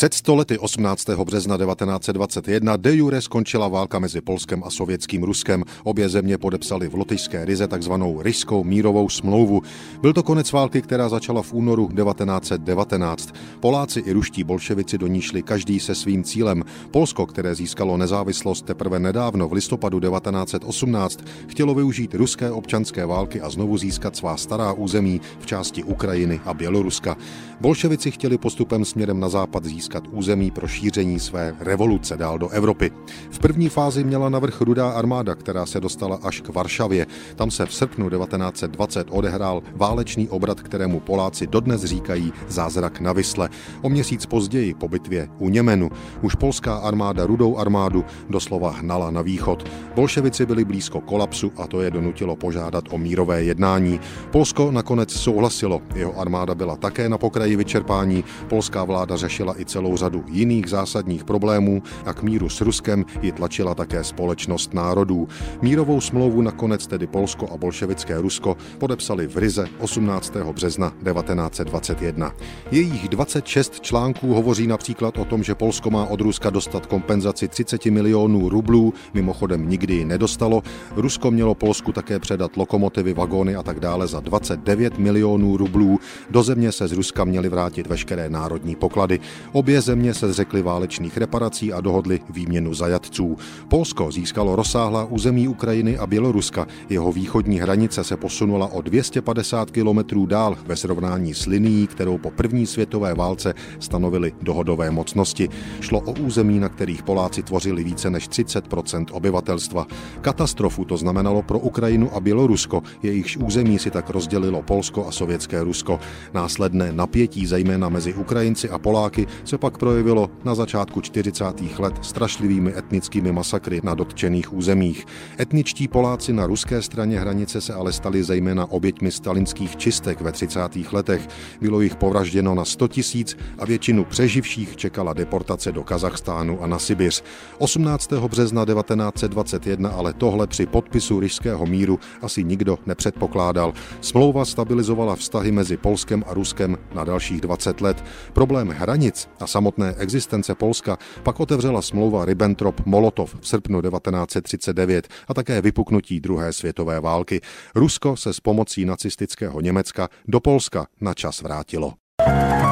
Před stolety 18. března 1921 de jure skončila válka mezi Polskem a sovětským Ruskem. Obě země podepsaly v lotyšské Rize takzvanou Ryskou mírovou smlouvu. Byl to konec války, která začala v únoru 1919. Poláci i ruští bolševici do ní šli každý se svým cílem. Polsko, které získalo nezávislost teprve nedávno v listopadu 1918, chtělo využít ruské občanské války a znovu získat svá stará území v části Ukrajiny a Běloruska. Bolševici chtěli postupem směrem na západ získat získat území pro šíření své revoluce dál do Evropy. V první fázi měla navrh rudá armáda, která se dostala až k Varšavě. Tam se v srpnu 1920 odehrál válečný obrat, kterému Poláci dodnes říkají zázrak na Vysle. O měsíc později po bitvě u Němenu už polská armáda rudou armádu doslova hnala na východ. Bolševici byli blízko kolapsu a to je donutilo požádat o mírové jednání. Polsko nakonec souhlasilo, jeho armáda byla také na pokraji vyčerpání, polská vláda řešila i celou řadu jiných zásadních problémů a k míru s Ruskem ji tlačila také společnost národů. Mírovou smlouvu nakonec tedy Polsko a bolševické Rusko podepsali v Rize 18. března 1921. Jejich 26 článků hovoří například o tom, že Polsko má od Ruska dostat kompenzaci 30 milionů rublů, mimochodem nikdy ji nedostalo. Rusko mělo Polsku také předat lokomotivy, vagóny a tak dále za 29 milionů rublů. Do země se z Ruska měly vrátit veškeré národní poklady. Obě země se zřekly válečných reparací a dohodly výměnu zajatců. Polsko získalo rozsáhlá území Ukrajiny a Běloruska. Jeho východní hranice se posunula o 250 kilometrů dál ve srovnání s linií, kterou po první světové válce stanovily dohodové mocnosti. Šlo o území, na kterých Poláci tvořili více než 30% obyvatelstva. Katastrofu to znamenalo pro Ukrajinu a Bělorusko, jejichž území si tak rozdělilo Polsko a sovětské Rusko. Následné napětí zejména mezi Ukrajinci a Poláky se pak projevilo na začátku 40. let strašlivými etnickými masakry na dotčených územích. Etničtí Poláci na ruské straně hranice se ale stali zejména oběťmi stalinských čistek ve 30. letech. Bylo jich povražděno na 100 tisíc a většinu přeživších čekala deportace do Kazachstánu a na Sibiř. 18. března 1921 ale tohle při podpisu Ryšského míru asi nikdo nepředpokládal. Smlouva stabilizovala vztahy mezi Polskem a Ruskem na dalších 20 let. Problém hranic a samotné existence Polska pak otevřela smlouva Ribbentrop-Molotov v srpnu 1939 a také vypuknutí druhé světové války. Rusko se s pomocí nacistického Německa do Polska na čas vrátilo. thank you